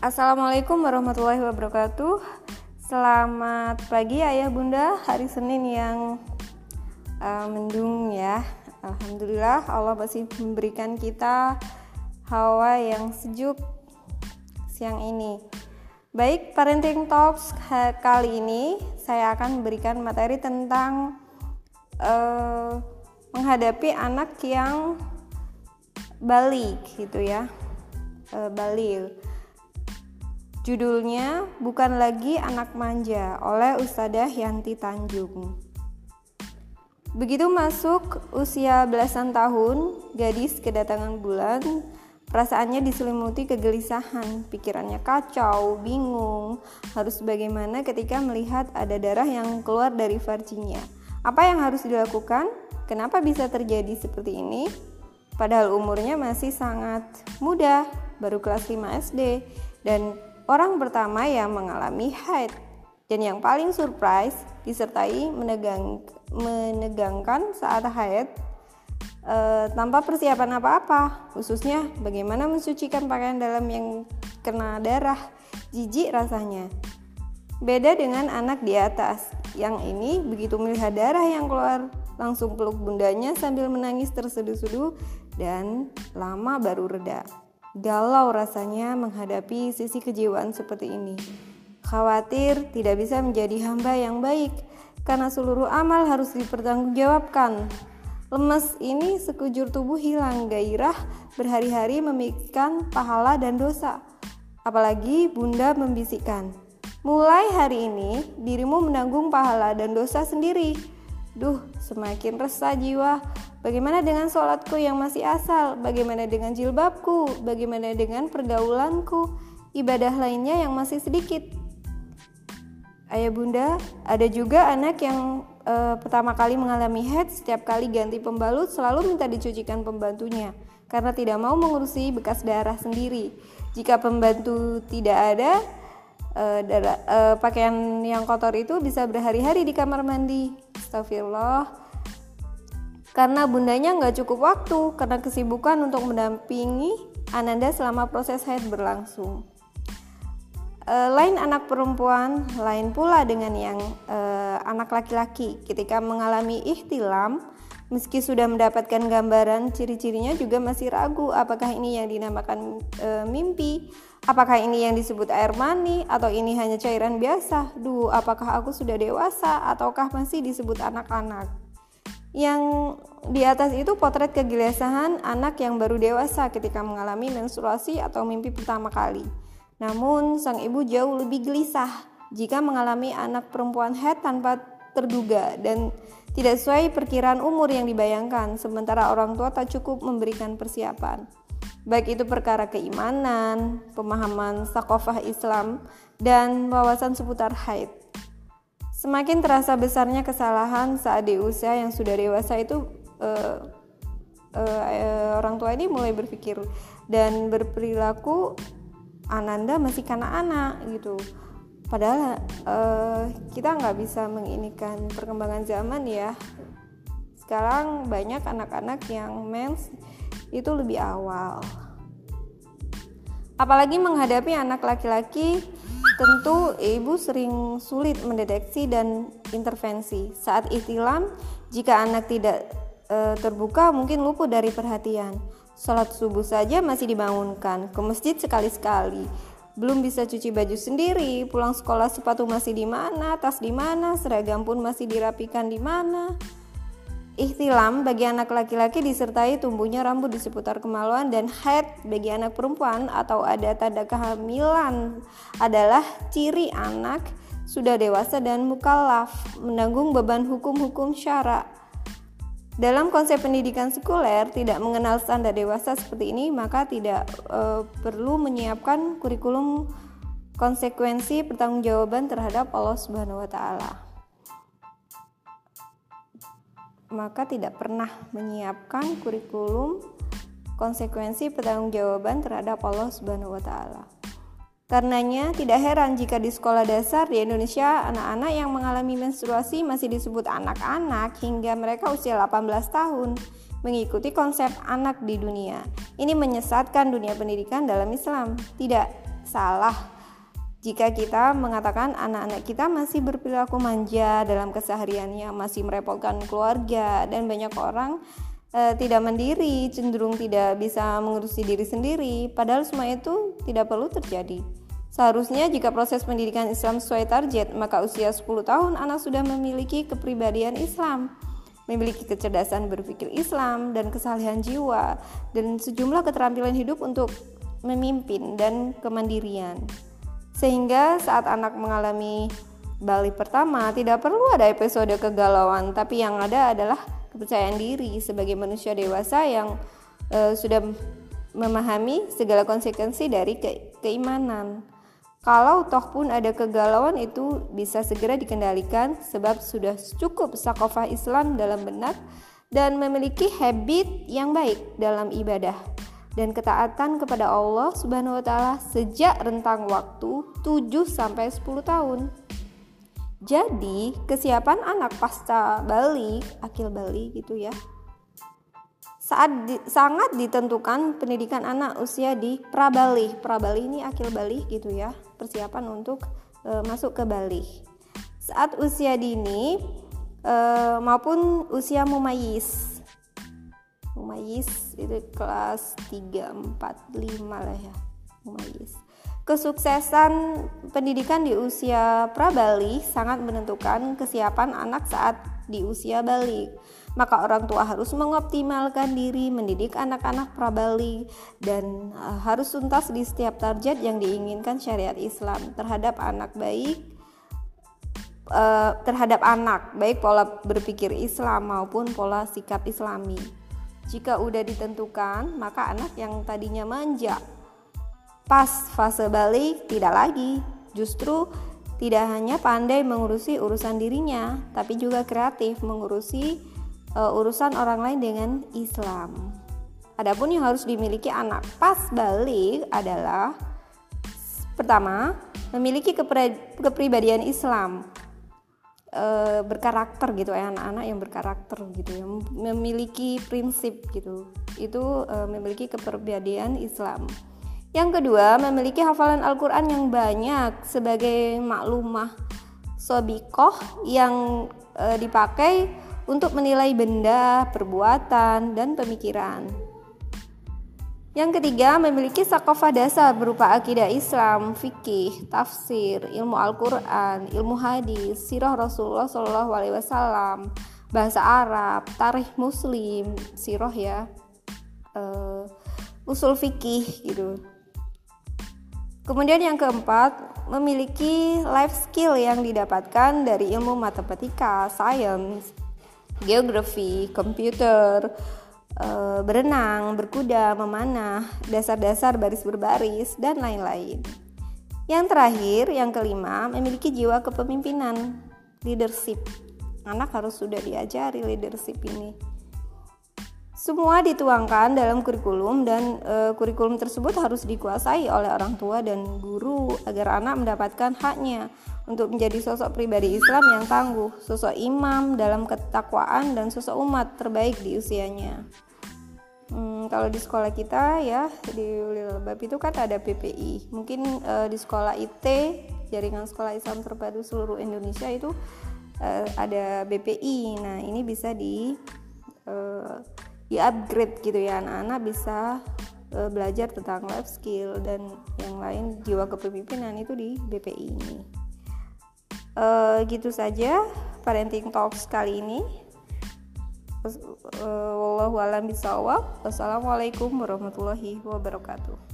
Assalamualaikum warahmatullahi wabarakatuh. Selamat pagi ayah bunda hari Senin yang uh, mendung ya. Alhamdulillah Allah masih memberikan kita hawa yang sejuk siang ini. Baik, Parenting Talks kali ini saya akan memberikan materi tentang uh, menghadapi anak yang balik gitu ya. Uh, balik Judulnya bukan lagi anak manja oleh Ustadzah Yanti Tanjung. Begitu masuk usia belasan tahun, gadis kedatangan bulan, perasaannya diselimuti kegelisahan, pikirannya kacau, bingung, harus bagaimana ketika melihat ada darah yang keluar dari varjinya. Apa yang harus dilakukan? Kenapa bisa terjadi seperti ini? Padahal umurnya masih sangat muda, baru kelas 5 SD dan orang pertama yang mengalami haid dan yang paling surprise disertai menegang, menegangkan saat haid e, tanpa persiapan apa-apa khususnya bagaimana mensucikan pakaian dalam yang kena darah jijik rasanya. Beda dengan anak di atas yang ini begitu melihat darah yang keluar langsung peluk bundanya sambil menangis terseduh-seduh dan lama baru reda Galau rasanya menghadapi sisi kejiwaan seperti ini. Khawatir tidak bisa menjadi hamba yang baik karena seluruh amal harus dipertanggungjawabkan. Lemes ini sekujur tubuh hilang gairah berhari-hari memikirkan pahala dan dosa. Apalagi bunda membisikkan, mulai hari ini dirimu menanggung pahala dan dosa sendiri. Duh, semakin resah jiwa Bagaimana dengan sholatku yang masih asal? Bagaimana dengan jilbabku? Bagaimana dengan pergaulanku? Ibadah lainnya yang masih sedikit. Ayah bunda, ada juga anak yang e, pertama kali mengalami head setiap kali ganti pembalut selalu minta dicucikan pembantunya karena tidak mau mengurusi bekas darah sendiri. Jika pembantu tidak ada, e, darah, e, pakaian yang kotor itu bisa berhari-hari di kamar mandi. Astagfirullah karena bundanya nggak cukup waktu karena kesibukan untuk mendampingi Ananda selama proses haid berlangsung. E, lain anak perempuan, lain pula dengan yang e, anak laki-laki. Ketika mengalami ihtilam, meski sudah mendapatkan gambaran ciri-cirinya juga masih ragu apakah ini yang dinamakan e, mimpi, apakah ini yang disebut air mani atau ini hanya cairan biasa. Duh, apakah aku sudah dewasa ataukah masih disebut anak-anak? Yang di atas itu potret kegelisahan anak yang baru dewasa ketika mengalami menstruasi atau mimpi pertama kali. Namun, sang ibu jauh lebih gelisah jika mengalami anak perempuan head tanpa terduga dan tidak sesuai perkiraan umur yang dibayangkan, sementara orang tua tak cukup memberikan persiapan. Baik itu perkara keimanan, pemahaman sakofah Islam, dan wawasan seputar haid. Semakin terasa besarnya kesalahan saat di usia yang sudah dewasa itu uh, uh, uh, orang tua ini mulai berpikir dan berperilaku Ananda masih kanak-anak gitu. Padahal uh, kita nggak bisa menginikan perkembangan zaman ya. Sekarang banyak anak-anak yang mens itu lebih awal. Apalagi menghadapi anak laki-laki Tentu ibu sering sulit mendeteksi dan intervensi. Saat ihtilam, jika anak tidak e, terbuka mungkin luput dari perhatian. Sholat subuh saja masih dibangunkan, ke masjid sekali-sekali. Belum bisa cuci baju sendiri, pulang sekolah sepatu masih di mana, tas di mana, seragam pun masih dirapikan di mana. Ihtilam bagi anak laki-laki disertai tumbuhnya rambut di seputar kemaluan dan haid bagi anak perempuan atau ada tanda kehamilan adalah ciri anak sudah dewasa dan mukallaf menanggung beban hukum-hukum syara. Dalam konsep pendidikan sekuler tidak mengenal standar dewasa seperti ini, maka tidak e, perlu menyiapkan kurikulum konsekuensi pertanggungjawaban terhadap Allah Subhanahu wa taala maka tidak pernah menyiapkan kurikulum konsekuensi pertanggungjawaban terhadap Allah Subhanahu wa taala. Karenanya tidak heran jika di sekolah dasar di Indonesia anak-anak yang mengalami menstruasi masih disebut anak-anak hingga mereka usia 18 tahun mengikuti konsep anak di dunia. Ini menyesatkan dunia pendidikan dalam Islam. Tidak salah jika kita mengatakan anak-anak kita masih berperilaku manja dalam kesehariannya, masih merepotkan keluarga dan banyak orang e, tidak mandiri, cenderung tidak bisa mengurusi diri sendiri, padahal semua itu tidak perlu terjadi. Seharusnya jika proses pendidikan Islam sesuai target, maka usia 10 tahun anak sudah memiliki kepribadian Islam, memiliki kecerdasan berpikir Islam dan kesalahan jiwa dan sejumlah keterampilan hidup untuk memimpin dan kemandirian. Sehingga saat anak mengalami balik pertama tidak perlu ada episode kegalauan, tapi yang ada adalah kepercayaan diri sebagai manusia dewasa yang uh, sudah memahami segala konsekuensi dari ke keimanan. Kalau toh pun ada kegalauan itu bisa segera dikendalikan sebab sudah cukup sakofah Islam dalam benak dan memiliki habit yang baik dalam ibadah dan ketaatan kepada Allah Subhanahu wa taala sejak rentang waktu 7 sampai 10 tahun. Jadi, kesiapan anak pasca balik, akil balik gitu ya. Saat di, sangat ditentukan pendidikan anak usia di prabalik. Prabalik ini akil balik gitu ya, persiapan untuk e, masuk ke balik. Saat usia dini e, maupun usia mumayis Mumayis itu kelas 3, 4, 5 lah ya Mumayis Kesuksesan pendidikan di usia prabalik sangat menentukan kesiapan anak saat di usia balik. Maka orang tua harus mengoptimalkan diri mendidik anak-anak prabalik dan uh, harus tuntas di setiap target yang diinginkan syariat Islam terhadap anak baik uh, terhadap anak baik pola berpikir Islam maupun pola sikap Islami. Jika udah ditentukan, maka anak yang tadinya manja pas fase balik tidak lagi. Justru tidak hanya pandai mengurusi urusan dirinya, tapi juga kreatif mengurusi uh, urusan orang lain dengan Islam. Adapun yang harus dimiliki anak pas balik adalah pertama, memiliki kepribadian Islam e, berkarakter gitu ya anak-anak yang berkarakter gitu ya memiliki prinsip gitu itu e, memiliki kepribadian Islam yang kedua memiliki hafalan Al-Quran yang banyak sebagai maklumah sobikoh yang e, dipakai untuk menilai benda, perbuatan, dan pemikiran. Yang ketiga, memiliki sakofah dasar berupa akidah Islam, fikih, tafsir, ilmu Al-Quran, ilmu hadis, sirah Rasulullah Wasallam, bahasa Arab, tarikh Muslim, sirah ya, uh, usul fikih gitu. Kemudian yang keempat, memiliki life skill yang didapatkan dari ilmu matematika, sains, geografi, komputer, e, berenang, berkuda, memanah, dasar-dasar baris berbaris, dan lain-lain. Yang terakhir, yang kelima, memiliki jiwa kepemimpinan, leadership. Anak harus sudah diajari leadership ini. Semua dituangkan dalam kurikulum dan e, kurikulum tersebut harus dikuasai oleh orang tua dan guru agar anak mendapatkan haknya untuk menjadi sosok pribadi Islam yang tangguh, sosok imam dalam ketakwaan dan sosok umat terbaik di usianya. Hmm, kalau di sekolah kita ya di Ulil itu kan ada PPI. Mungkin uh, di sekolah IT jaringan sekolah Islam terpadu seluruh Indonesia itu uh, ada BPI. Nah ini bisa di uh, di upgrade gitu ya anak-anak bisa uh, belajar tentang life skill dan yang lain jiwa kepemimpinan itu di BPI ini. Uh, gitu saja parenting talks kali ini. Wallahu a'lam bishawab. Wassalamualaikum warahmatullahi wabarakatuh.